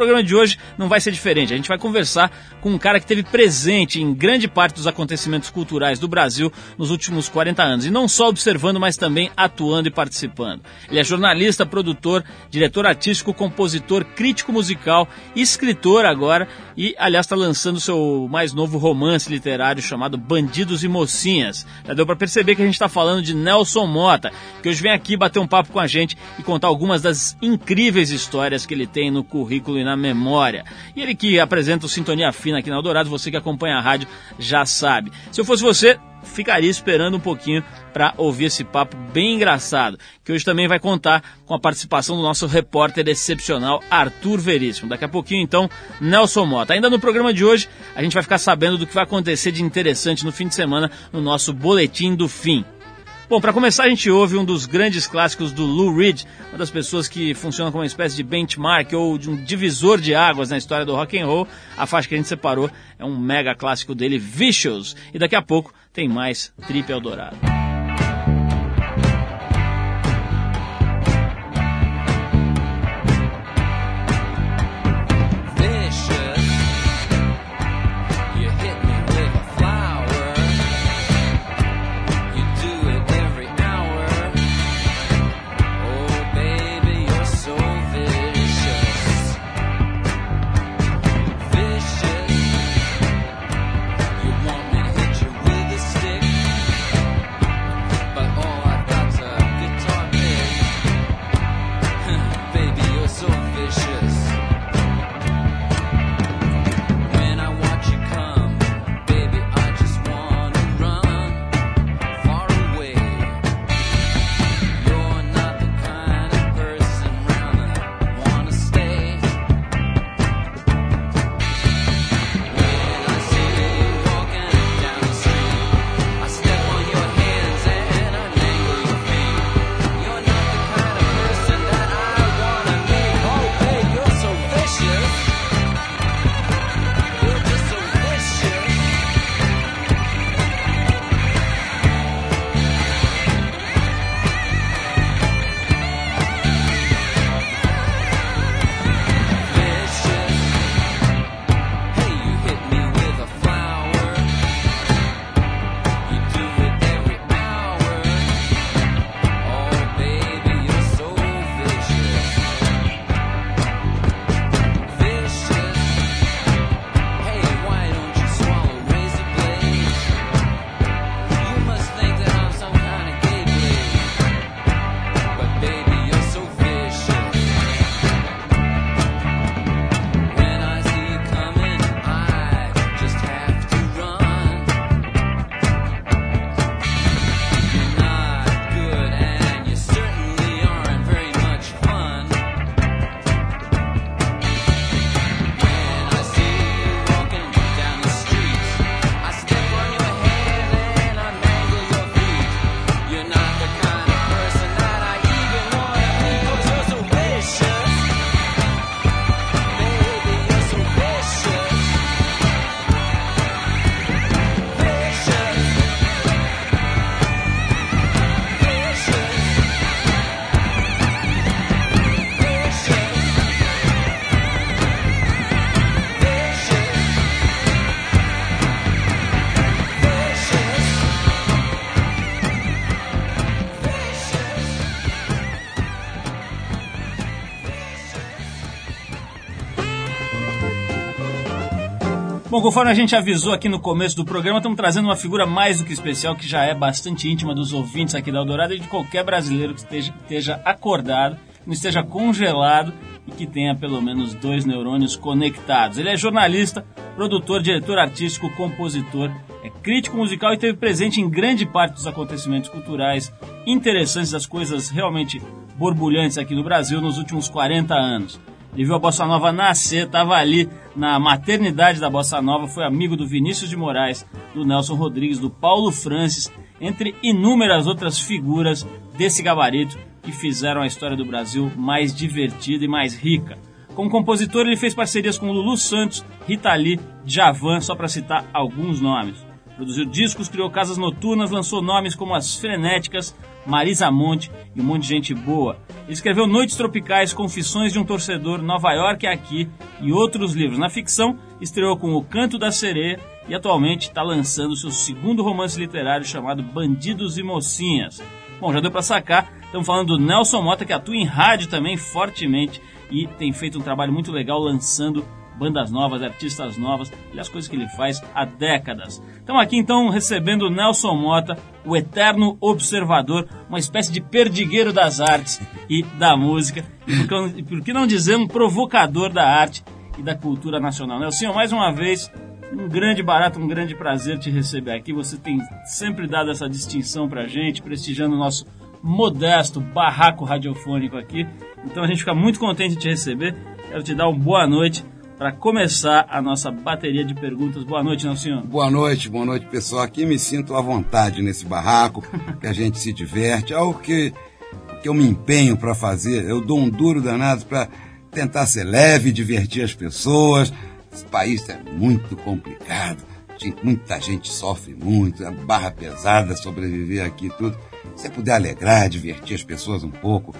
programa de hoje não vai ser diferente. A gente vai conversar com um cara que teve presente em grande parte dos acontecimentos culturais do Brasil nos últimos 40 anos. E não só observando, mas também atuando e participando. Ele é jornalista, produtor, diretor artístico, compositor, crítico musical, escritor agora e, aliás, está lançando seu mais novo romance literário chamado Bandidos e Mocinhas. Já deu para perceber que a gente está falando de Nelson Mota, que hoje vem aqui bater um papo com a gente e contar algumas das incríveis histórias que ele tem no currículo e na memória. E ele que apresenta o Sintonia Fina aqui na Eldorado, você que acompanha a rádio já sabe. Se eu fosse você, ficaria esperando um pouquinho para ouvir esse papo bem engraçado, que hoje também vai contar com a participação do nosso repórter excepcional Arthur Veríssimo. Daqui a pouquinho, então, Nelson Mota. Ainda no programa de hoje, a gente vai ficar sabendo do que vai acontecer de interessante no fim de semana no nosso Boletim do Fim. Bom, para começar, a gente ouve um dos grandes clássicos do Lou Reed, uma das pessoas que funciona como uma espécie de benchmark ou de um divisor de águas na história do rock and roll. A faixa que a gente separou é um mega clássico dele, Vicious. E daqui a pouco tem mais Trip Eldorado. Conforme a gente avisou aqui no começo do programa, estamos trazendo uma figura mais do que especial, que já é bastante íntima dos ouvintes aqui da Eldorado e de qualquer brasileiro que esteja, esteja acordado, não esteja congelado e que tenha pelo menos dois neurônios conectados. Ele é jornalista, produtor, diretor artístico, compositor, é crítico musical e teve presente em grande parte dos acontecimentos culturais interessantes, das coisas realmente borbulhantes aqui no Brasil nos últimos 40 anos. Ele viu a Bossa Nova nascer, estava ali na maternidade da Bossa Nova, foi amigo do Vinícius de Moraes, do Nelson Rodrigues, do Paulo Francis, entre inúmeras outras figuras desse gabarito que fizeram a história do Brasil mais divertida e mais rica. Como compositor, ele fez parcerias com Lulu Santos, Rita Lee, Javan, só para citar alguns nomes. Produziu discos, criou casas noturnas, lançou nomes como as Frenéticas, Marisa Monte e um monte de gente boa. Ele escreveu Noites Tropicais, Confissões de um Torcedor, Nova York é Aqui e outros livros. Na ficção, estreou com O Canto da Sereia e atualmente está lançando seu segundo romance literário chamado Bandidos e Mocinhas. Bom, já deu para sacar, estamos falando do Nelson Mota, que atua em rádio também fortemente e tem feito um trabalho muito legal lançando bandas novas, artistas novas e as coisas que ele faz há décadas. Estamos aqui então recebendo Nelson Mota, o eterno observador, uma espécie de perdigueiro das artes e da música, e por que não dizer um provocador da arte e da cultura nacional. Nelson, mais uma vez, um grande barato, um grande prazer te receber aqui. Você tem sempre dado essa distinção pra gente, prestigiando o nosso modesto barraco radiofônico aqui. Então a gente fica muito contente de te receber. Quero te dar uma boa noite para começar a nossa bateria de perguntas. Boa noite, Nelson. Boa noite, boa noite, pessoal. Aqui me sinto à vontade nesse barraco, que a gente se diverte. Algo que, que eu me empenho para fazer. Eu dou um duro danado para tentar ser leve, divertir as pessoas. Esse país é muito complicado. Muita gente sofre muito, é barra pesada sobreviver aqui e tudo. Se você puder alegrar, divertir as pessoas um pouco,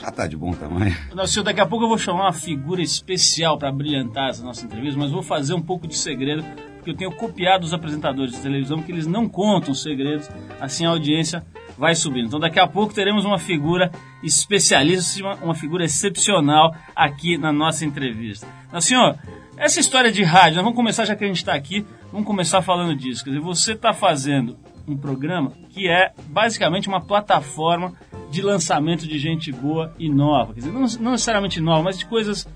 já tá de bom tamanho. Nossa, daqui a pouco eu vou chamar uma figura especial para brilhantar essa nossa entrevista, mas vou fazer um pouco de segredo, porque eu tenho copiado os apresentadores de televisão que eles não contam segredos, assim a audiência vai subindo. Então daqui a pouco teremos uma figura especialista, uma figura excepcional aqui na nossa entrevista. Então, senhor, essa história de rádio, nós vamos começar já que a gente está aqui, vamos começar falando disso. Quer dizer, você está fazendo um programa que é basicamente uma plataforma de lançamento de gente boa e nova. Quer dizer, não, não necessariamente nova, mas de coisas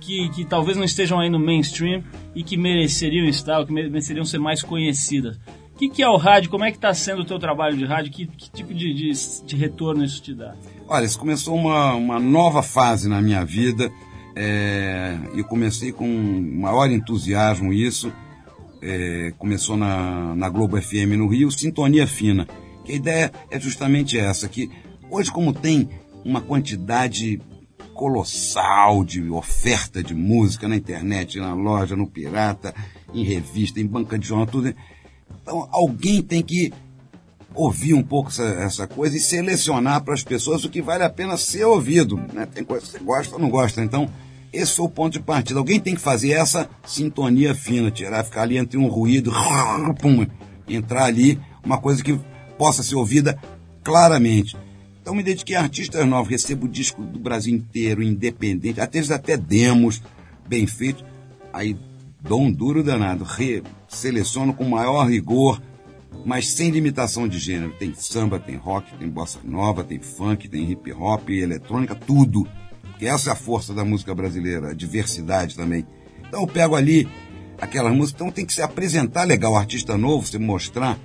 que, que talvez não estejam aí no mainstream e que mereceriam estar, que mereceriam ser mais conhecidas. O que, que é o rádio? Como é que está sendo o teu trabalho de rádio? Que, que tipo de, de, de, retorno isso te dá? Olha, isso começou uma, uma nova fase na minha vida. É, eu comecei com maior entusiasmo isso. É, começou na, na Globo FM no Rio, Sintonia Fina. Que a ideia é justamente essa, que Hoje, como tem uma quantidade colossal de oferta de música na internet, na loja, no pirata, em revista, em banca de jornal, tudo. Então, alguém tem que ouvir um pouco essa, essa coisa e selecionar para as pessoas o que vale a pena ser ouvido. Né? Tem coisa que você gosta ou não gosta. Então, esse foi o ponto de partida. Alguém tem que fazer essa sintonia fina, tirar, ficar ali entre um ruído, pum, entrar ali, uma coisa que possa ser ouvida claramente. Então me dediquei a artistas novos, recebo disco do Brasil inteiro, independente, até até demos, bem feitos. Aí dou um duro danado, seleciono com maior rigor, mas sem limitação de gênero. Tem samba, tem rock, tem bossa nova, tem funk, tem hip hop, eletrônica, tudo. Que essa é a força da música brasileira, a diversidade também. Então eu pego ali aquelas músicas, então tem que se apresentar legal, o artista novo, você mostrar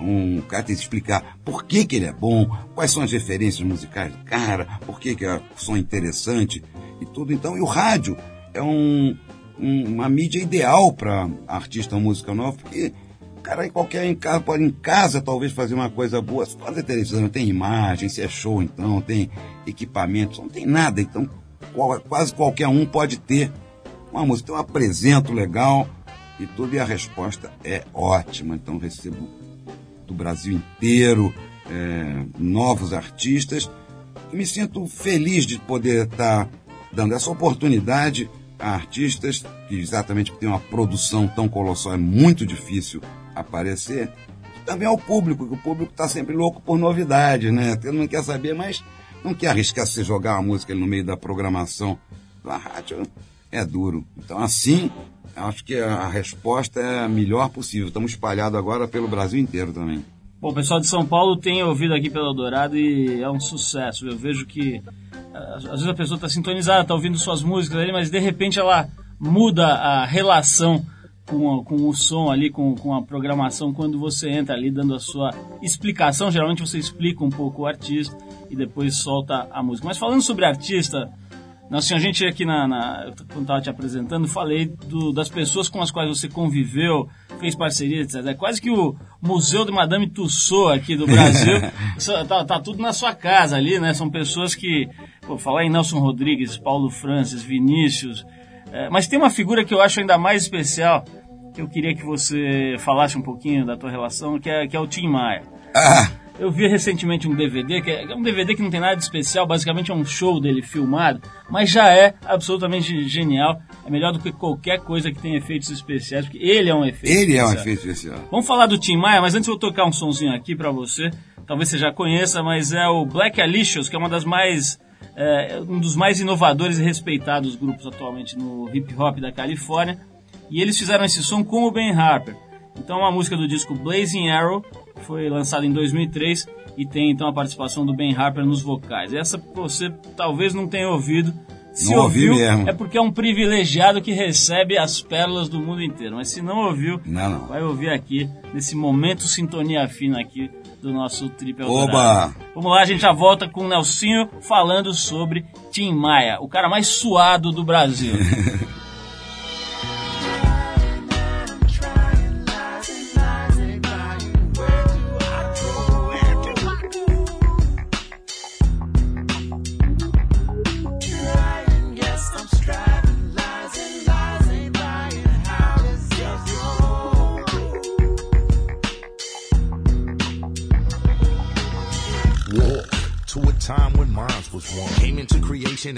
um cara tem que explicar por que, que ele é bom, quais são as referências musicais do cara, por que, que é som interessante e tudo. Então, e o rádio é um, um, uma mídia ideal para artista música nova, porque cara em qualquer em casa, pode em casa talvez fazer uma coisa boa. Fazer televisão, tem imagem, se é show então, tem equipamento, não tem nada. Então, quase qualquer um pode ter uma música. Então, apresento legal e tudo, e a resposta é ótima. Então, recebo do Brasil inteiro, é, novos artistas. E me sinto feliz de poder estar dando essa oportunidade a artistas que exatamente têm uma produção tão colossal, é muito difícil aparecer. Também ao público, que o público está sempre louco por novidades, né? Ele não quer saber, mas não quer arriscar se jogar uma música no meio da programação da rádio. É duro. Então, assim, acho que a resposta é a melhor possível. Estamos espalhados agora pelo Brasil inteiro também. Bom, o pessoal de São Paulo tem ouvido aqui pelo Eldorado e é um sucesso. Eu vejo que às vezes a pessoa está sintonizada, está ouvindo suas músicas ali, mas de repente ela muda a relação com, com o som ali, com, com a programação, quando você entra ali dando a sua explicação. Geralmente você explica um pouco o artista e depois solta a música. Mas falando sobre artista, assim, a gente aqui na, na quando estava te apresentando, falei do, das pessoas com as quais você conviveu, fez parceria, etc. É quase que o Museu de Madame Tussauds aqui do Brasil, tá, tá, tudo na sua casa ali, né? São pessoas que, pô, falar em Nelson Rodrigues, Paulo Francis, Vinícius, é, mas tem uma figura que eu acho ainda mais especial, que eu queria que você falasse um pouquinho da tua relação, que é, que é o Tim Maia. Ah. Eu vi recentemente um DVD, que é um DVD que não tem nada de especial, basicamente é um show dele filmado, mas já é absolutamente genial. É melhor do que qualquer coisa que tenha efeitos especiais, porque ele é um efeito Ele especial. é um efeito especial. Vamos falar do Tim Maia, mas antes eu vou tocar um sonzinho aqui pra você. Talvez você já conheça, mas é o Black Alicious, que é uma das mais é, um dos mais inovadores e respeitados grupos atualmente no hip hop da Califórnia. E eles fizeram esse som com o Ben Harper. Então, uma música do disco Blazing Arrow, que foi lançada em 2003 e tem então a participação do Ben Harper nos vocais. Essa você talvez não tenha ouvido. Se Não ouvi ouviu, mesmo. é porque é um privilegiado que recebe as pérolas do mundo inteiro. Mas se não ouviu, Não, não. vai ouvir aqui, nesse momento sintonia fina aqui do nosso Trip Eldorado. Oba! Vamos lá, a gente já volta com o Nelsinho falando sobre Tim Maia, o cara mais suado do Brasil.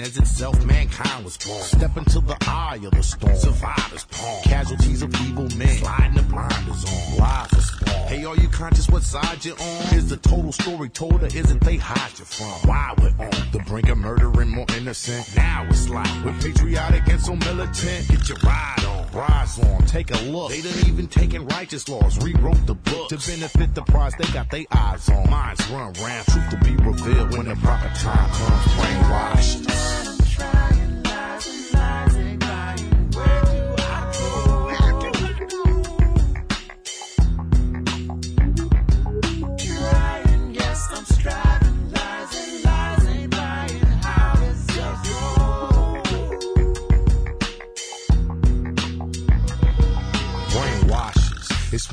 as itself, mankind was born. Step into the eye of the storm. Survivors palm. Casualties of evil men. Sliding the blinders on. Lives are spawn. Hey, are you conscious what side you're on? Is the total story told or is it they hide you from? Why we're on the brink of murdering more innocent? Now it's like we're patriotic and so militant. Get your ride on. Rise on, take a look. They done even taken righteous laws, rewrote the book to benefit the prize they got their eyes on. Minds run round, truth to be revealed when the proper time comes. Brainwashed.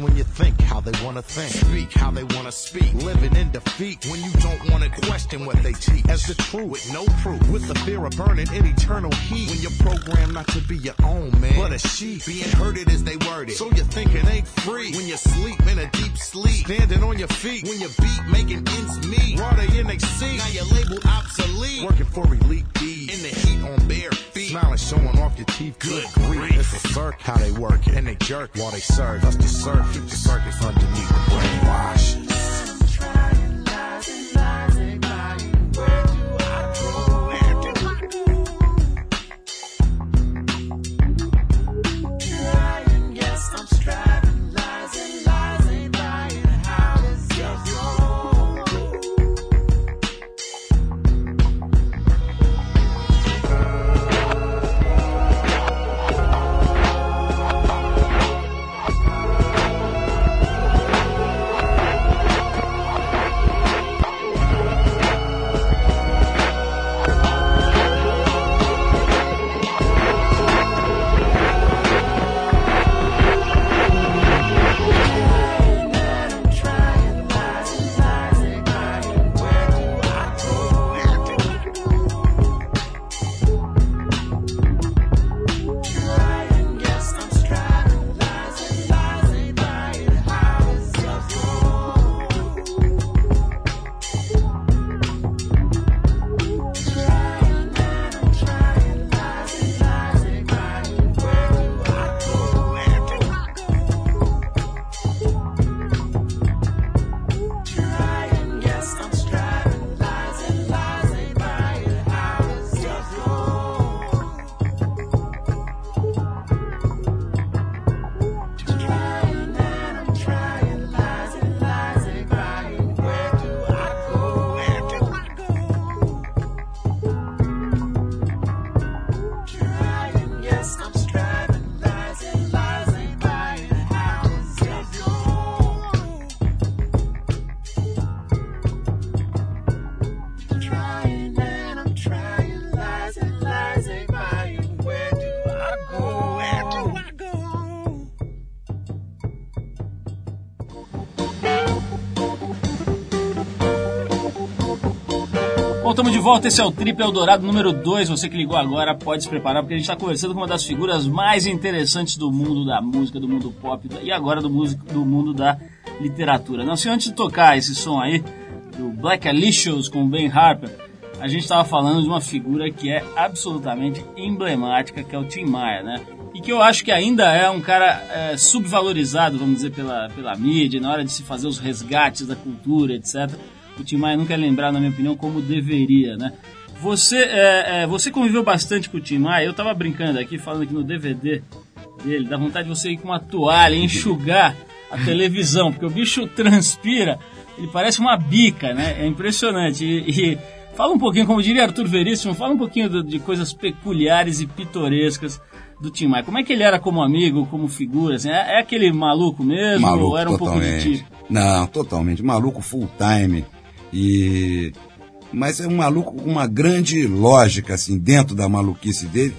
When you think how they wanna think, speak how they wanna speak, living in defeat when you don't wanna question what they teach as the truth with no proof, with the fear of burning in eternal heat. When you're programmed not to be your own man, but a sheep, being herded as they worded. So you think it ain't free when you sleep in a deep sleep, standing on your feet when you beat making ends meet. While they in seat, now you're labeled obsolete, working for elite deeds in the heat on bare feet, smiling, showing off your teeth. Good grief, it's a circ how they work it, and they jerk while they serve us the surf through the circuits underneath the brainwash. Volta, esse é o Trip Eldorado número 2. Você que ligou agora pode se preparar, porque a gente está conversando com uma das figuras mais interessantes do mundo da música, do mundo pop e agora do, músico, do mundo da literatura. Não, se antes de tocar esse som aí, do Black Alicious com Ben Harper, a gente estava falando de uma figura que é absolutamente emblemática, que é o Tim Maia, né? E que eu acho que ainda é um cara é, subvalorizado, vamos dizer, pela, pela mídia, na hora de se fazer os resgates da cultura, etc. O Tim Maia nunca é lembrado, na minha opinião, como deveria, né? Você, é, é, você conviveu bastante com o Tim Maia, eu estava brincando aqui, falando aqui no DVD dele, dá vontade de você ir com uma toalha enxugar a televisão, porque o bicho transpira, ele parece uma bica, né? É impressionante. E, e fala um pouquinho, como diria Arthur Veríssimo, fala um pouquinho de, de coisas peculiares e pitorescas do Tim Maia. Como é que ele era como amigo, como figura? Assim, é, é aquele maluco mesmo maluco, ou era um totalmente. pouco de tipo? Não, totalmente. Maluco full time. E... Mas é um maluco com uma grande lógica, assim, dentro da maluquice dele.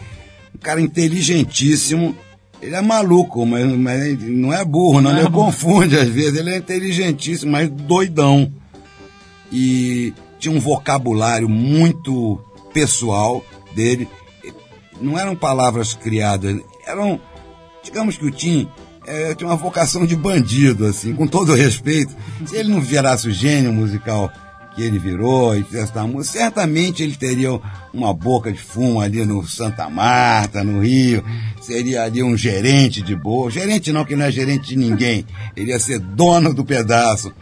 Um cara inteligentíssimo ele é maluco, mas, mas não é burro, não. não ele é confunde às vezes. Ele é inteligentíssimo, mas doidão. E tinha um vocabulário muito pessoal dele. Não eram palavras criadas, eram. Digamos que o Tim é, tinha uma vocação de bandido, assim, com todo respeito. Se ele não virasse o gênio musical que ele virou e fizesse da música, certamente ele teria uma boca de fumo ali no Santa Marta, no Rio, seria ali um gerente de boa. Gerente não, que não é gerente de ninguém. Ele ia ser dono do pedaço.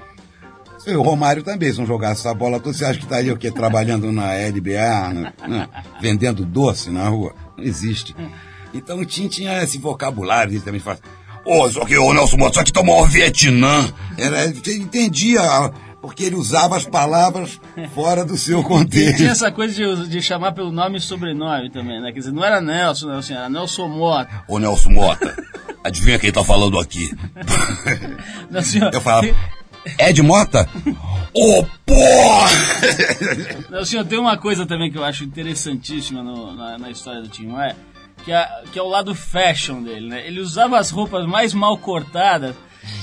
O Romário também, se não jogasse essa bola toda, você acha que estaria o quê? Trabalhando na LBA, né? vendendo doce na rua? Não existe. Então o Tim tinha esse vocabulário, ele também fala, ô, oh, só que o Nelson que tomou o Vietnã. Era, ele entendia porque ele usava as palavras fora do seu contexto. E tinha essa coisa de, de, chamar pelo nome e sobrenome também, né? Quer dizer, não era Nelson, Nelson era Nelson Mota. Ô Nelson Mota, adivinha quem tá falando aqui? Não, senhor, Eu falava, Ed Mota? Ô, oh, porra! Não, senhor, tem uma coisa também que eu acho interessantíssima no, na, na, história do Tim Maia, que é, que é o lado fashion dele, né? Ele usava as roupas mais mal cortadas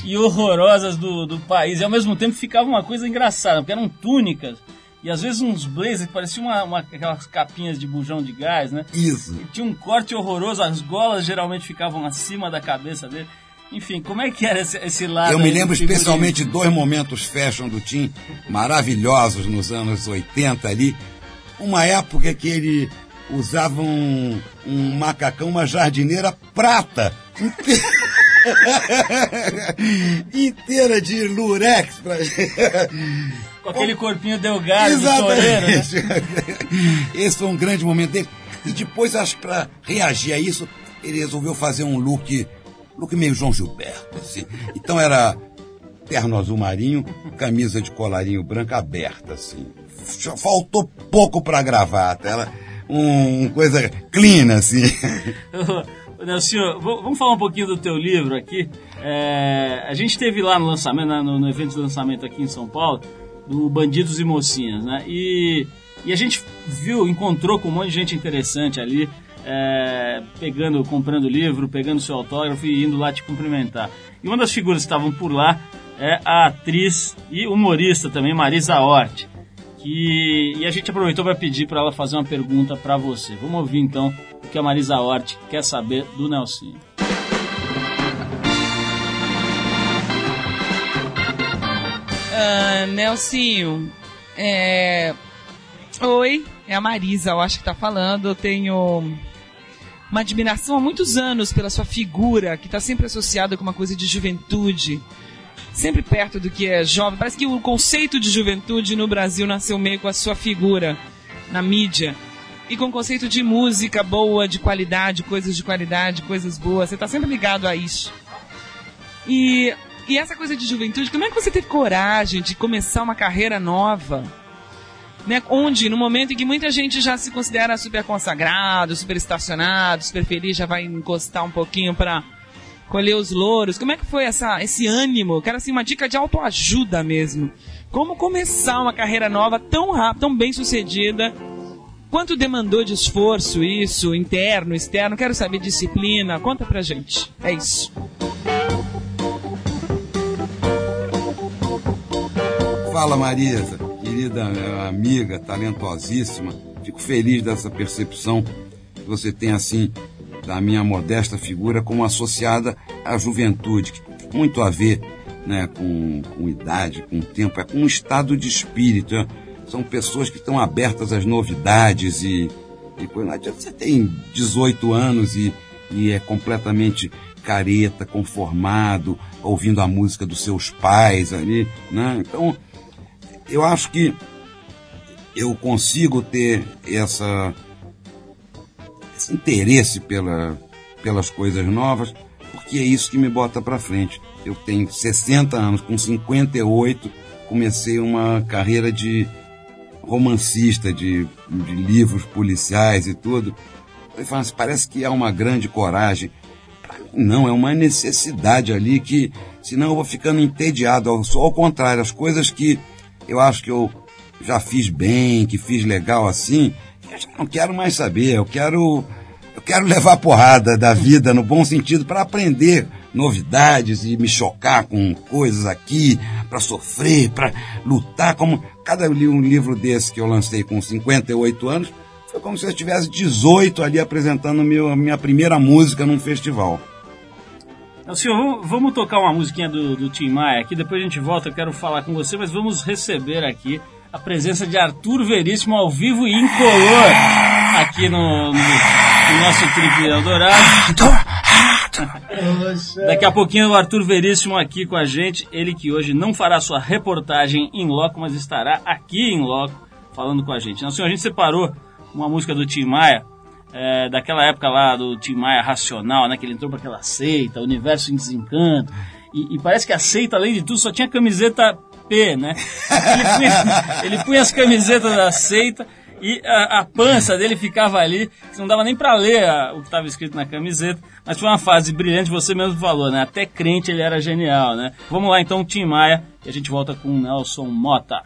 e horrorosas do, do país. E ao mesmo tempo ficava uma coisa engraçada, porque eram túnicas. E às vezes uns blazers que pareciam uma, uma, aquelas capinhas de bujão de gás, né? Isso. E tinha um corte horroroso, as golas geralmente ficavam acima da cabeça dele. Enfim, como é que era esse, esse lado? Eu me lembro especialmente dois momentos fashion do Tim, maravilhosos nos anos 80 ali. Uma época que ele usava um, um macacão, uma jardineira prata. inteira de lurex pra... com aquele corpinho delgado Exatamente. de né? Esse foi um grande momento dele. E depois, acho que para reagir a isso, ele resolveu fazer um look, look meio João Gilberto, assim. Então era terno azul marinho, camisa de colarinho branco aberta, assim. Faltou pouco pra gravata, ela um coisa clean, assim. Nelson, vamos falar um pouquinho do teu livro aqui. É, a gente teve lá no lançamento, no, no, evento de lançamento aqui em São Paulo, do Bandidos e Mocinhas, né? E, e a gente viu, encontrou com um monte de gente interessante ali, é, pegando, comprando livro, pegando seu autógrafo e indo lá te cumprimentar. E uma das figuras que estavam por lá é a atriz e humorista também, Marisa Hort. Que, e a gente aproveitou para pedir para ela fazer uma pergunta para você. Vamos ouvir então que a Marisa Hort quer saber do Nelsinho. Uh, Nelsinho, é... oi, é a Marisa, eu acho que tá falando. Eu tenho uma admiração há muitos anos pela sua figura, que está sempre associada com uma coisa de juventude sempre perto do que é jovem. Parece que o conceito de juventude no Brasil nasceu meio com a sua figura na mídia. E com o conceito de música boa, de qualidade, coisas de qualidade, coisas boas. Você está sempre ligado a isso. E, e essa coisa de juventude, como é que você teve coragem de começar uma carreira nova? Né, onde, no momento em que muita gente já se considera super consagrado, super estacionado, super feliz, já vai encostar um pouquinho para colher os louros. Como é que foi essa, esse ânimo? Quero assim uma dica de autoajuda mesmo. Como começar uma carreira nova tão rápida, tão bem sucedida? Quanto demandou de esforço isso, interno, externo? Quero saber disciplina. Conta pra gente. É isso. Fala Marisa, querida amiga, talentosíssima. Fico feliz dessa percepção que você tem assim da minha modesta figura como associada à juventude, que tem muito a ver né, com, com idade, com tempo, é com um estado de espírito. Né? São pessoas que estão abertas às novidades e, e não adianta você tem 18 anos e, e é completamente careta, conformado, ouvindo a música dos seus pais ali, né? Então, eu acho que eu consigo ter essa, esse interesse pela, pelas coisas novas, porque é isso que me bota para frente. Eu tenho 60 anos, com 58 comecei uma carreira de romancista, de, de livros policiais e tudo. Eu falo assim, parece que há uma grande coragem. Não, é uma necessidade ali que, senão eu vou ficando entediado. Só ao contrário, as coisas que eu acho que eu já fiz bem, que fiz legal assim, eu já não quero mais saber. Eu quero, eu quero levar porrada da vida no bom sentido para aprender novidades e me chocar com coisas aqui, para sofrer, para lutar. Como cada um livro desse que eu lancei com 58 anos, foi como se eu tivesse 18 ali apresentando meu, a minha primeira música num festival. Então, senhor, vamos tocar uma musiquinha do, do Tim Maia aqui, depois a gente volta, eu quero falar com você, mas vamos receber aqui a presença de Arthur Veríssimo ao vivo e incolor aqui no, no, no nosso Trip Eldorado. Daqui a pouquinho o Arthur Veríssimo aqui com a gente, ele que hoje não fará sua reportagem em loco, mas estará aqui em loco falando com a gente. Então, senhor, a gente separou uma música do Tim Maia, é, daquela época lá do Tim Maia Racional, né, que ele entrou para aquela seita, Universo em Desencanto, e, e parece que a seita, além de tudo, só tinha camiseta P, né? Ele punha, ele punha as camisetas da seita e a, a, pança dele ficava ali, não dava nem para ler a, o que estava escrito na camiseta, mas foi uma fase brilhante, você mesmo falou, né? Até crente ele era genial, né? Vamos lá então, Tim Maia, e a gente volta com Nelson Mota.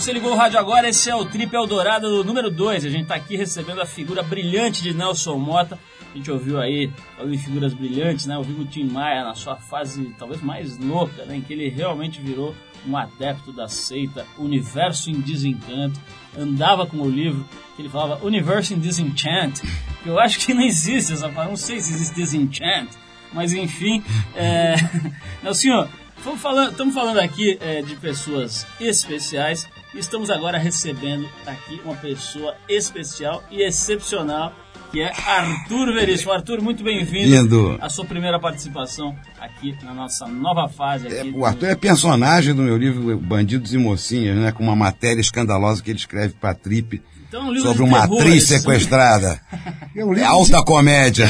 Você ligou o rádio agora, esse é o Trip Eldorado número 2. A gente está aqui recebendo a figura brilhante de Nelson Mota. A gente ouviu aí, em figuras brilhantes, né? Ouviu o Tim Maia na sua fase talvez mais louca, né? Em que ele realmente virou um adepto da seita Universo em Desencanto. Andava com o livro que ele falava Universo in Disenchant. Eu acho que não existe essa palavra, não sei se existe Disenchant, mas enfim. É... Nelson, falando, estamos falando aqui é, de pessoas especiais estamos agora recebendo aqui uma pessoa especial e excepcional, que é Arthur Veríssimo. Arthur, muito bem-vindo à sua primeira participação aqui na nossa nova fase. É, o Arthur é personagem do meu livro Bandidos e Mocinhas, né, com uma matéria escandalosa que ele escreve para a Trip. Então, um sobre uma terror, atriz sequestrada. É, um é alta de... comédia.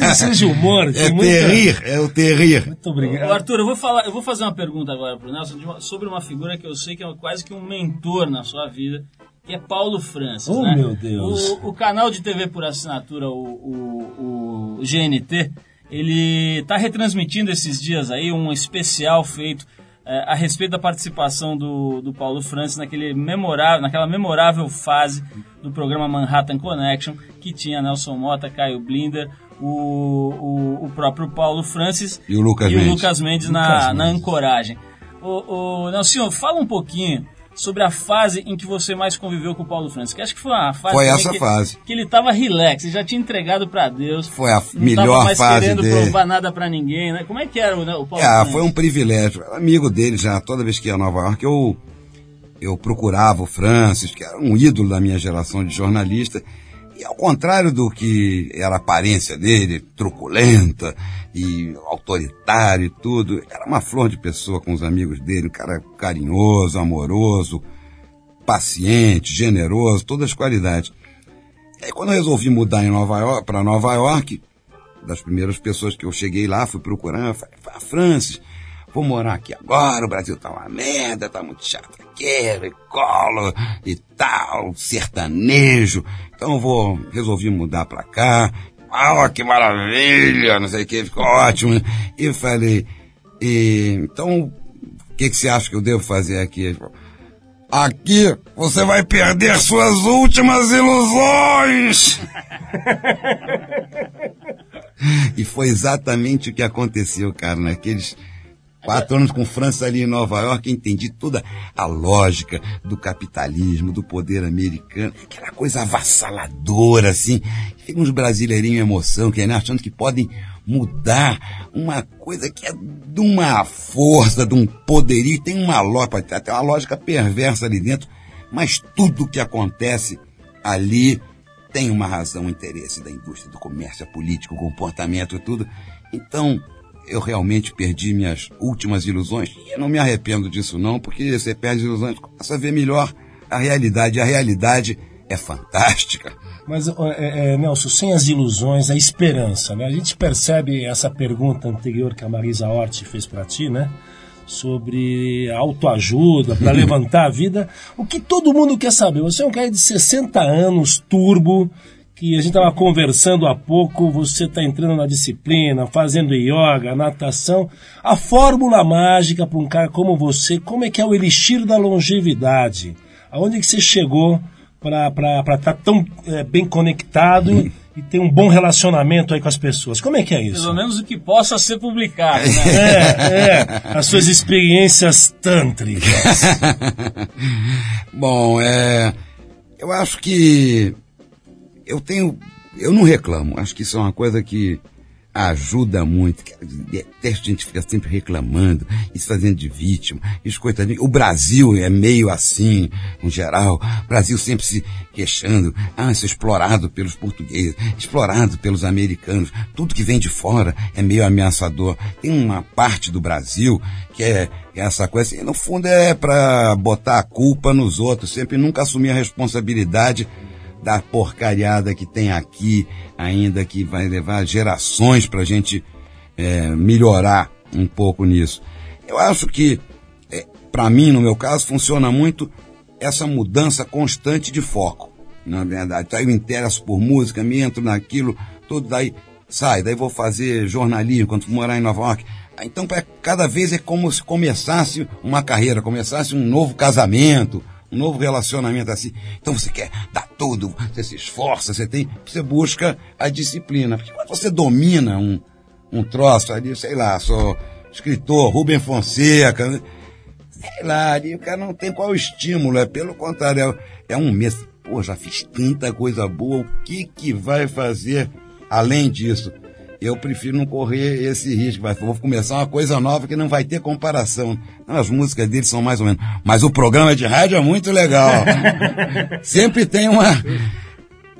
Eu seja humor. É muita... terrir, é o terrir. Muito obrigado. Arthur, eu vou, falar, eu vou fazer uma pergunta agora para o Nelson uma, sobre uma figura que eu sei que é quase que um mentor na sua vida, que é Paulo Francis. Oh, né? meu Deus. O, o, canal de TV por assinatura, o, o, o GNT, ele está retransmitindo esses dias aí um especial feito é, a respeito da participação do, do Paulo Francis naquele memorável, naquela memorável fase do programa Manhattan Connection, que tinha Nelson Mota, Caio Blinder, o, o, o próprio Paulo Francis e o Lucas e Mendes, o Lucas Mendes na, Lucas Mendes. na ancoragem. O, o Nelson, fala um pouquinho sobre a fase em que você mais conviveu com o Paulo Francis. Que acho que foi uma fase foi essa que, fase que ele estava relax, ele já tinha entregado para Deus. Foi a melhor mais fase querendo dele. provar nada para ninguém, né? Como é que era o, o Paulo? É, foi um privilégio. Amigo dele já, toda vez que ia a Nova York, eu eu procurava o Francis, que era um ídolo da minha geração de jornalista. E ao contrário do que era a aparência dele, truculenta e autoritário e tudo, era uma flor de pessoa com os amigos dele, um cara carinhoso, amoroso, paciente, generoso, todas as qualidades. E aí quando eu resolvi mudar para Nova York, das primeiras pessoas que eu cheguei lá, fui procurando, falei, Francis, vou morar aqui agora, o Brasil tá uma merda, tá muito chato aqui, e colo e tal, sertanejo. Então vou, resolvi mudar pra cá. Ah, que maravilha, não sei o que, ficou ótimo. E falei, e, então, o que, que você acha que eu devo fazer aqui? Aqui você vai perder suas últimas ilusões! e foi exatamente o que aconteceu, cara, naqueles Quatro anos com França ali em Nova York, entendi toda a lógica do capitalismo, do poder americano, aquela coisa avassaladora, assim. Fica uns brasileirinhos em emoção, que, né, achando que podem mudar uma coisa que é de uma força, de um poderio, tem uma lógica, até uma lógica perversa ali dentro, mas tudo que acontece ali tem uma razão, um interesse da indústria, do comércio, político, comportamento e tudo. Então, eu realmente perdi minhas últimas ilusões. E eu não me arrependo disso não, porque você perde ilusões, começa a ver melhor a realidade. A realidade é fantástica. Mas, é, é, Nelson, sem as ilusões, a esperança, né? A gente percebe essa pergunta anterior que a Marisa Hort fez para ti, né? Sobre autoajuda, para levantar a vida. O que todo mundo quer saber. Você é um cara de 60 anos, turbo, que a gente estava conversando há pouco, você está entrando na disciplina, fazendo yoga, natação. A fórmula mágica para um cara como você, como é que é o elixir da longevidade? Aonde que você chegou para estar tá tão é, bem conectado hum. e ter um bom relacionamento aí com as pessoas? Como é que é isso? Pelo menos o que possa ser publicado, né? é, é, as suas experiências tântricas. bom, é, eu acho que eu tenho. Eu não reclamo. Acho que isso é uma coisa que ajuda muito. Detesto a gente ficar sempre reclamando, isso fazendo de vítima, isso. O Brasil é meio assim, no geral. O Brasil sempre se queixando, ah, isso é explorado pelos portugueses, explorado pelos americanos. Tudo que vem de fora é meio ameaçador. Tem uma parte do Brasil que é essa coisa assim, no fundo é para botar a culpa nos outros, sempre nunca assumir a responsabilidade da porcariada que tem aqui ainda, que vai levar gerações para a gente é, melhorar um pouco nisso. Eu acho que, é, para mim, no meu caso, funciona muito essa mudança constante de foco. Na verdade, então, eu interesso por música, me entro naquilo, tudo daí sai, daí vou fazer jornalismo quando morar em Nova York. Então, cada vez é como se começasse uma carreira, começasse um novo casamento, um novo relacionamento assim. Então você quer dar tudo, você se esforça, você tem, você busca a disciplina. Porque quando você domina um, um troço ali, sei lá, sou escritor, Rubem Fonseca, sei lá, ali o cara não tem qual estímulo, é pelo contrário, é, é um mês. Pô, já fiz tanta coisa boa, o que que vai fazer além disso? Eu prefiro não correr esse risco. Vou começar uma coisa nova que não vai ter comparação. As músicas dele são mais ou menos. Mas o programa de rádio é muito legal. Sempre tem uma.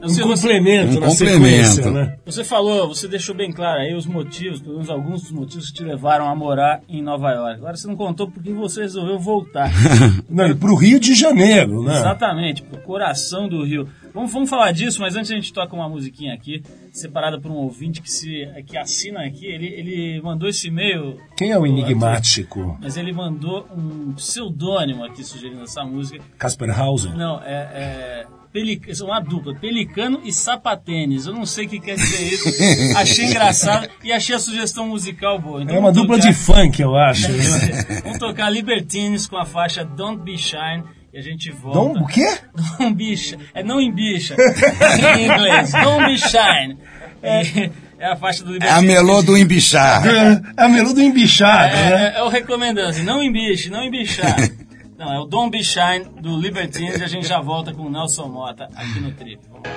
Um complemento, um complemento. Né? Você falou, você deixou bem claro aí os motivos, pelo menos alguns dos motivos que te levaram a morar em Nova York. Agora você não contou porque você resolveu voltar. Para o Rio de Janeiro, né? Exatamente, para o coração do Rio. Vamos, vamos falar disso, mas antes a gente toca uma musiquinha aqui, separada por um ouvinte que, se, que assina aqui. Ele, ele mandou esse e-mail. Quem é o enigmático? Aqui, mas ele mandou um pseudônimo aqui sugerindo essa música. Casper Hauser? Não, é, é Pelic... é uma dupla, Pelicano e Sapatênis. Eu não sei o que quer dizer isso. achei engraçado e achei a sugestão musical boa. Então, é uma dupla tocar... de funk, eu acho. vamos tocar Libertines com a faixa Don't Be Shine e a gente volta. Don't o quê? Don't be É não embicha. em inglês. Don't be shine. É, é a faixa do. É a melô do embichar. É, a melô do embichar. É, né? é, é o recomendando assim, não embiche, não embichar. Não, é o Don't Be Shine do Libertines e a gente já volta com o Nelson Mota aqui no Trip. Vamos lá.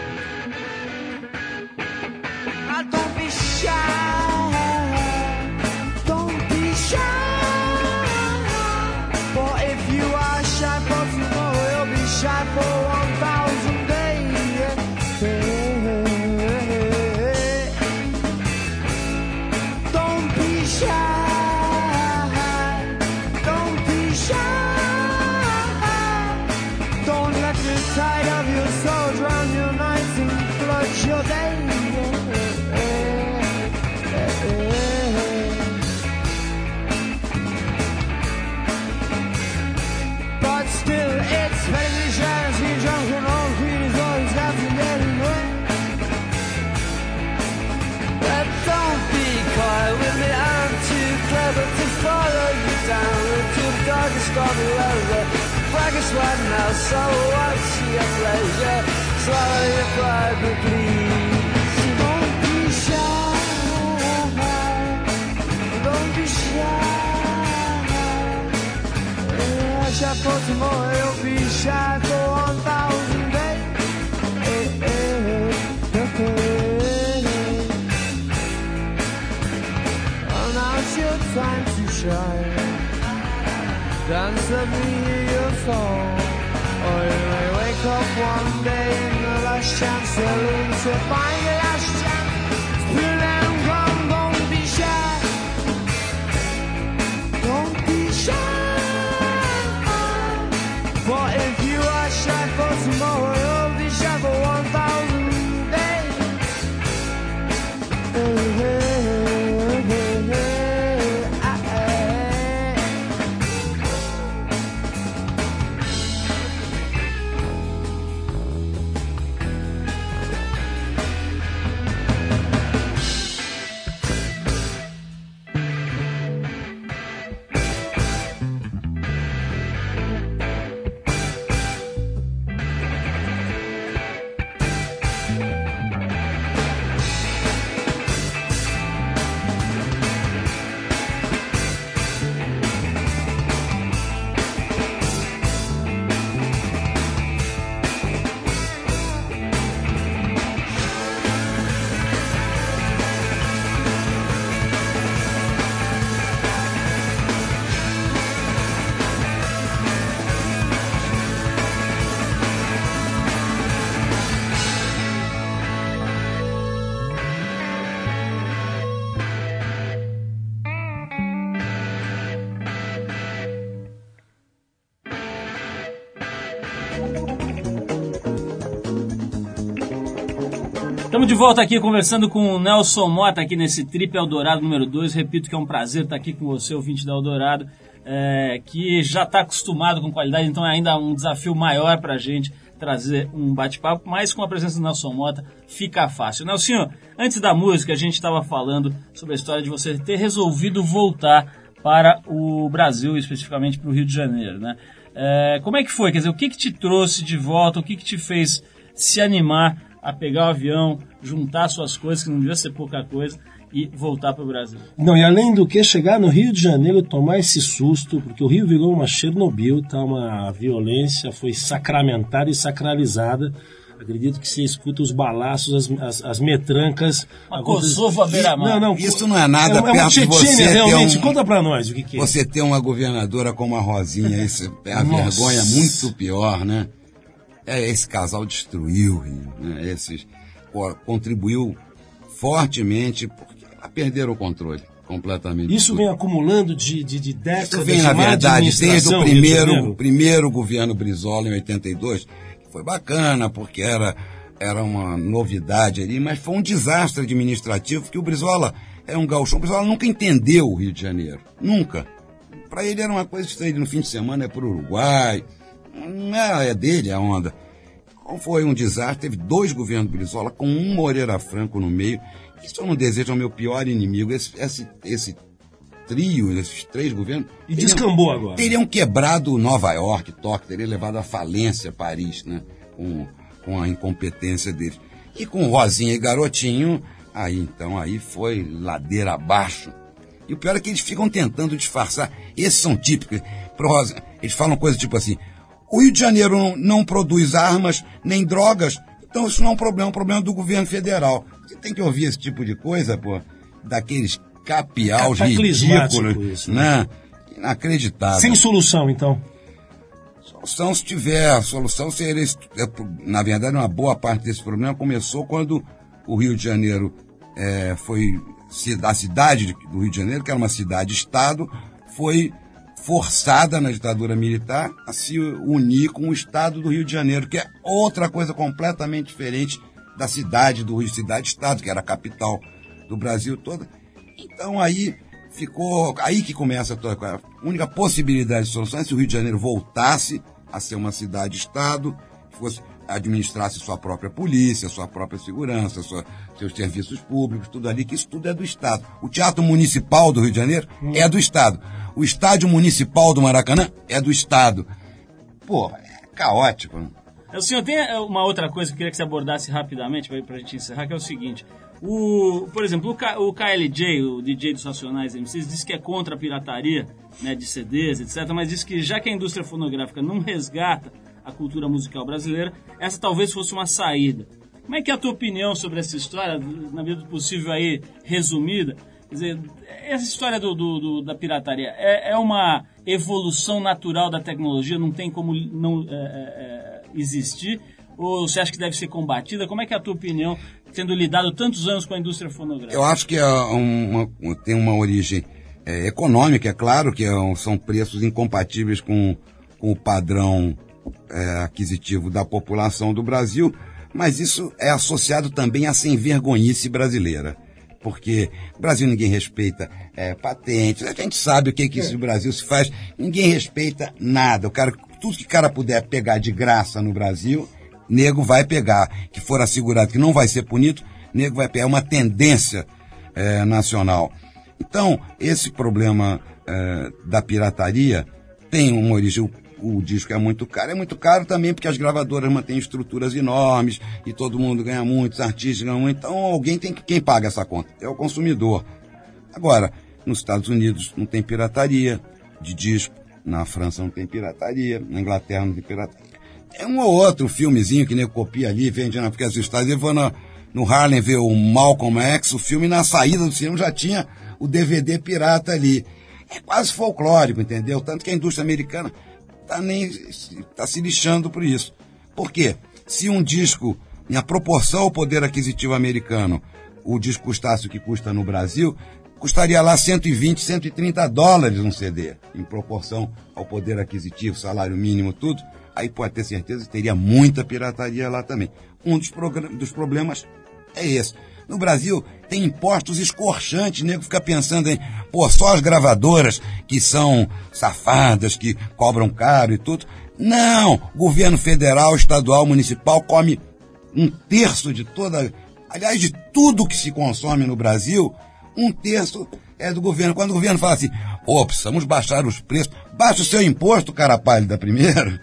don't be shy. One now, so what's your pleasure? Swallow your pride, but please don't be shy. Don't be shy. Lascia for tomorrow, you'll be shy for one thousand days. Hey, hey, hey, oh, now's your time to shine. Dance with me fall. Or you may wake up one day in the last chance saloon to find Estamos de volta aqui conversando com o Nelson Mota aqui nesse Trip Eldorado número 2. Repito que é um prazer estar aqui com você, ouvinte da Eldorado, é, que já está acostumado com qualidade, então é ainda um desafio maior para a gente trazer um bate-papo, mas com a presença do Nelson Mota fica fácil. Nelson, antes da música a gente estava falando sobre a história de você ter resolvido voltar para o Brasil, especificamente para o Rio de Janeiro, né? É, como é que foi? Quer dizer, o que, que te trouxe de volta? O que, que te fez se animar a pegar o avião, juntar suas coisas, que não devia ser pouca coisa, e voltar para o Brasil. Não, e além do que, chegar no Rio de Janeiro, tomar esse susto, porque o Rio virou uma Chernobyl, tá uma violência, foi sacramentada e sacralizada. Acredito que você escuta os balaços, as, as, as metrancas. Uma Kosovo à beira-mar. Não, não, isso não é nada é, perto é uma de você realmente. Um, Conta pra nós o que, que, é. Você ter uma governadora como a Rosinha, isso é a Nossa. vergonha muito pior, né? É, esse casal destruiu o Rio, né? Esses, contribuiu fortemente, porque perderam o controle completamente. Isso vem acumulando de, de, de décadas Isso vem, na verdade, desde o primeiro, primeiro governo Brizola, em 82, que foi bacana, porque era, era uma novidade ali, mas foi um desastre administrativo, porque o Brizola é um gauchão. O Brizola nunca entendeu o Rio de Janeiro. Nunca. Para ele era uma coisa estranha. No fim de semana é para o Uruguai, não é, é dele a onda. Foi um desastre, teve dois governos Brizola com um Moreira Franco no meio. Isso eu não desejo ao meu pior inimigo. Esse, esse, esse trio, esses três governos. E teriam, descambou agora. Teriam quebrado Nova York, Tóquio, teria levado à falência Paris, né? Com, com a incompetência deles. E com Rosinha e Garotinho, aí então, aí foi ladeira abaixo. E o pior é que eles ficam tentando disfarçar. Esses são típicos. Eles falam coisas tipo assim: o Rio de Janeiro não, não produz armas nem drogas, então isso não é um problema, é um problema do governo federal. Você tem que ouvir esse tipo de coisa, pô, daqueles capiaus ridículos, isso, né? né? Inacreditável. Sem solução, então? Solução se tiver, solução seria, é, na verdade, uma boa parte desse problema começou quando o Rio de Janeiro é, foi, a cidade do Rio de Janeiro, que era uma cidade-estado, foi forçada na ditadura militar a se unir com o Estado do Rio de Janeiro, que é outra coisa completamente diferente da cidade do Rio, cidade-estado, que era a capital do Brasil toda. Então aí ficou, aí que começa a, a única possibilidade de solução é se o Rio de Janeiro voltasse a ser uma cidade-estado, fosse administrasse sua própria polícia, sua própria segurança, sua, seus serviços públicos, tudo ali, que isso tudo é do Estado. O Teatro Municipal do Rio de Janeiro hum. é do Estado. O Estádio Municipal do Maracanã é do Estado. Pô, é caótico. Né? O senhor tem é, uma outra coisa que eu queria que você abordasse rapidamente para a gente encerrar, que é o seguinte. O, por exemplo, o, K, o KLJ, o DJ dos Racionais MCs, diz que é contra a pirataria né, de CDs, etc., mas diz que já que a indústria fonográfica não resgata a cultura musical brasileira, essa talvez fosse uma saída. Como é que é a tua opinião sobre essa história, na medida do possível aí, resumida? Quer dizer, essa história do, do, do da pirataria é, é, uma evolução natural da tecnologia, não tem como não é, é, é, existir? Ou você acha que deve ser combatida? Como é que é a tua opinião, tendo lidado tantos anos com a indústria fonográfica? Eu acho que é uma, tem uma origem é, econômica, é claro que são preços incompatíveis com, com o padrão é, aquisitivo da população do Brasil, mas isso é associado também à sem vergonhice brasileira. Porque no Brasil ninguém respeita é, patentes, a gente sabe o que, que isso no Brasil se faz, ninguém respeita nada. O cara, tudo que o cara puder pegar de graça no Brasil, nego vai pegar. Que for assegurado que não vai ser punido, nego vai pegar. É uma tendência é, nacional. Então, esse problema é, da pirataria tem uma origem o disco é muito caro. É muito caro também porque as gravadoras mantêm estruturas enormes e todo mundo ganha muito, os artistas ganham muito. Então alguém tem que. Quem paga essa conta? É o consumidor. Agora, nos Estados Unidos não tem pirataria de disco, na França não tem pirataria, na Inglaterra não tem pirataria. É um ou outro filmezinho que nem copia ali, vende na porque os Estados Unidos, no, no Harlem ver o Malcolm X, o filme na saída do cinema já tinha o DVD pirata ali. É quase folclórico, entendeu? Tanto que a indústria americana tá nem tá se lixando por isso. Por quê? Se um disco, em proporção ao poder aquisitivo americano, o disco custasse o que custa no Brasil, custaria lá 120, 130 dólares um CD, em proporção ao poder aquisitivo, salário mínimo, tudo. Aí pode ter certeza que teria muita pirataria lá também. Um dos, dos problemas é esse. No Brasil tem impostos escorchantes, nego fica pensando em, pô, só as gravadoras que são safadas, que cobram caro e tudo. Não, governo federal, estadual, municipal come um terço de toda, aliás, de tudo que se consome no Brasil, um terço é do governo. Quando o governo fala assim, pô, precisamos baixar os preços, baixa o seu imposto, cara pálida, primeiro.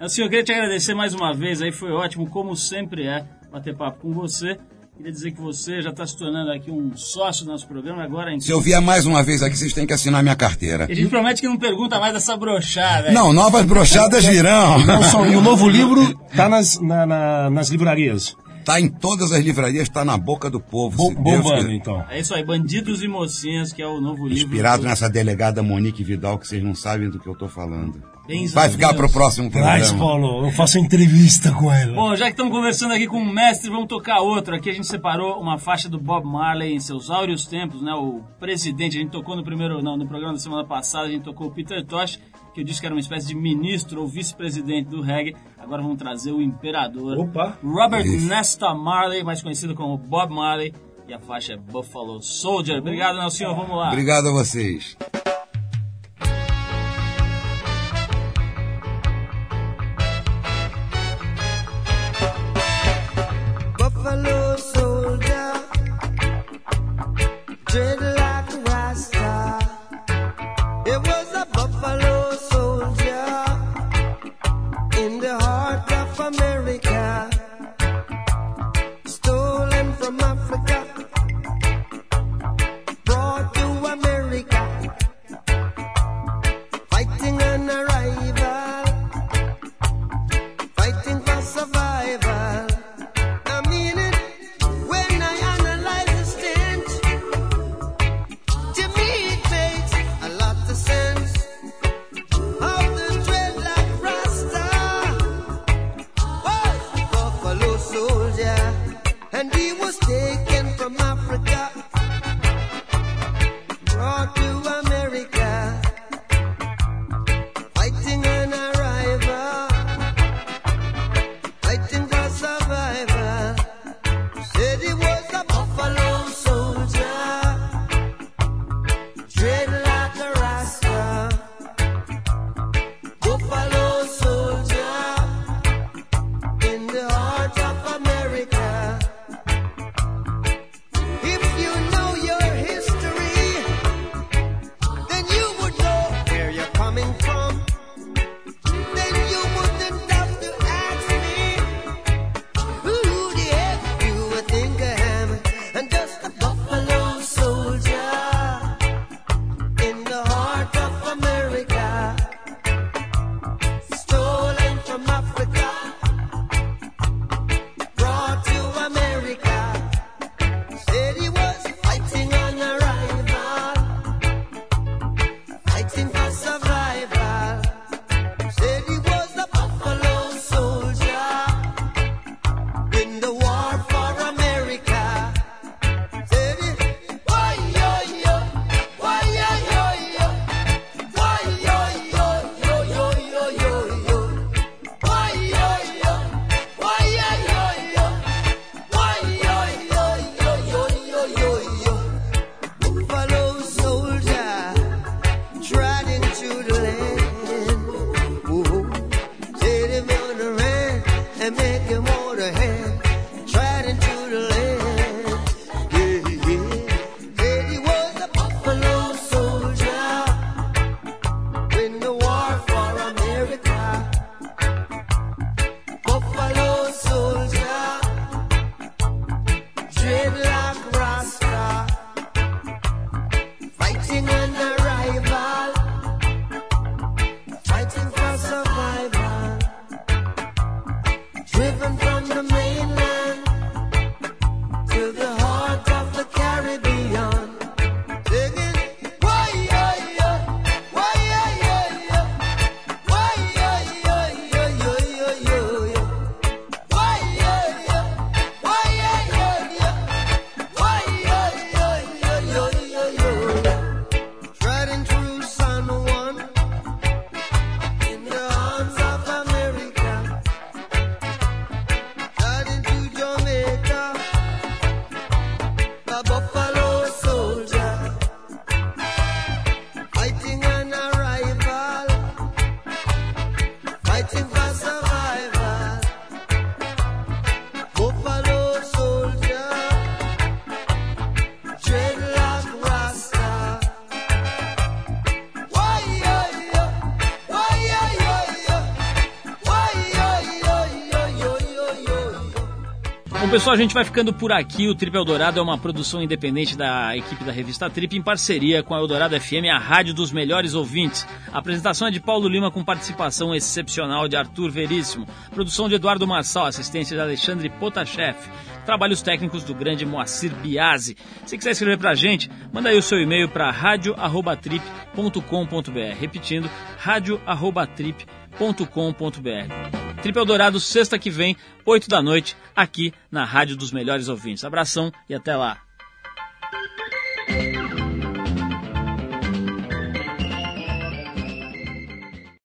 Assim, eu queria te agradecer mais uma vez, aí foi ótimo, como sempre é, bater papo com você. Queria dizer que você já está se tornando aqui um sócio do nosso programa agora. Em... Se eu vier mais uma vez aqui, vocês têm que assinar minha carteira. E a gente promete que não pergunta mais dessa brochada. Não, novas brochadas virão. Nelson, e o novo livro está nas, na, na, nas livrarias. Tá em todas as livrarias, está na boca do povo. Deus bombando, então. É isso aí, Bandidos e Mocinhas, que é o novo livro. Inspirado do- nessa delegada Monique Vidal, que vocês não sabem do que eu tô falando. Vai ficar Deus. pro próximo programa. Paulo, eu faço entrevista com ela. Bom, já que estamos conversando aqui com o mestre, vamos tocar outro. Aqui a gente separou uma faixa do Bob Marley em seus áureos tempos, né? O presidente, a gente tocou no primeiro, não, no programa da semana passada, a gente tocou o Peter Tosh, que eu disse que era uma espécie de ministro ou vice-presidente do reggae. Agora vamos trazer o imperador. Opa. Robert Isso. Nesta Marley, mais conhecido como Bob Marley. E a faixa é Buffalo Soldier. Obrigado, Nelson. Vamos lá. Obrigado a vocês. Pessoal, a gente vai ficando por aqui. O Trip Eldorado é uma produção independente da equipe da revista Trip, em parceria com a Eldorado FM, a rádio dos melhores ouvintes. A apresentação é de Paulo Lima, com participação excepcional de Arthur Veríssimo. Produção de Eduardo Marçal, assistência de Alexandre Potashev. Trabalhos técnicos do grande Moacir Biasi. Se quiser escrever pra gente, manda aí o seu e-mail para radio@trip.com.br. Repetindo, radio@trip.com.br. Triple Dourado, sexta que vem, 8 da noite, aqui na Rádio dos Melhores Ouvintes. Abração e até lá.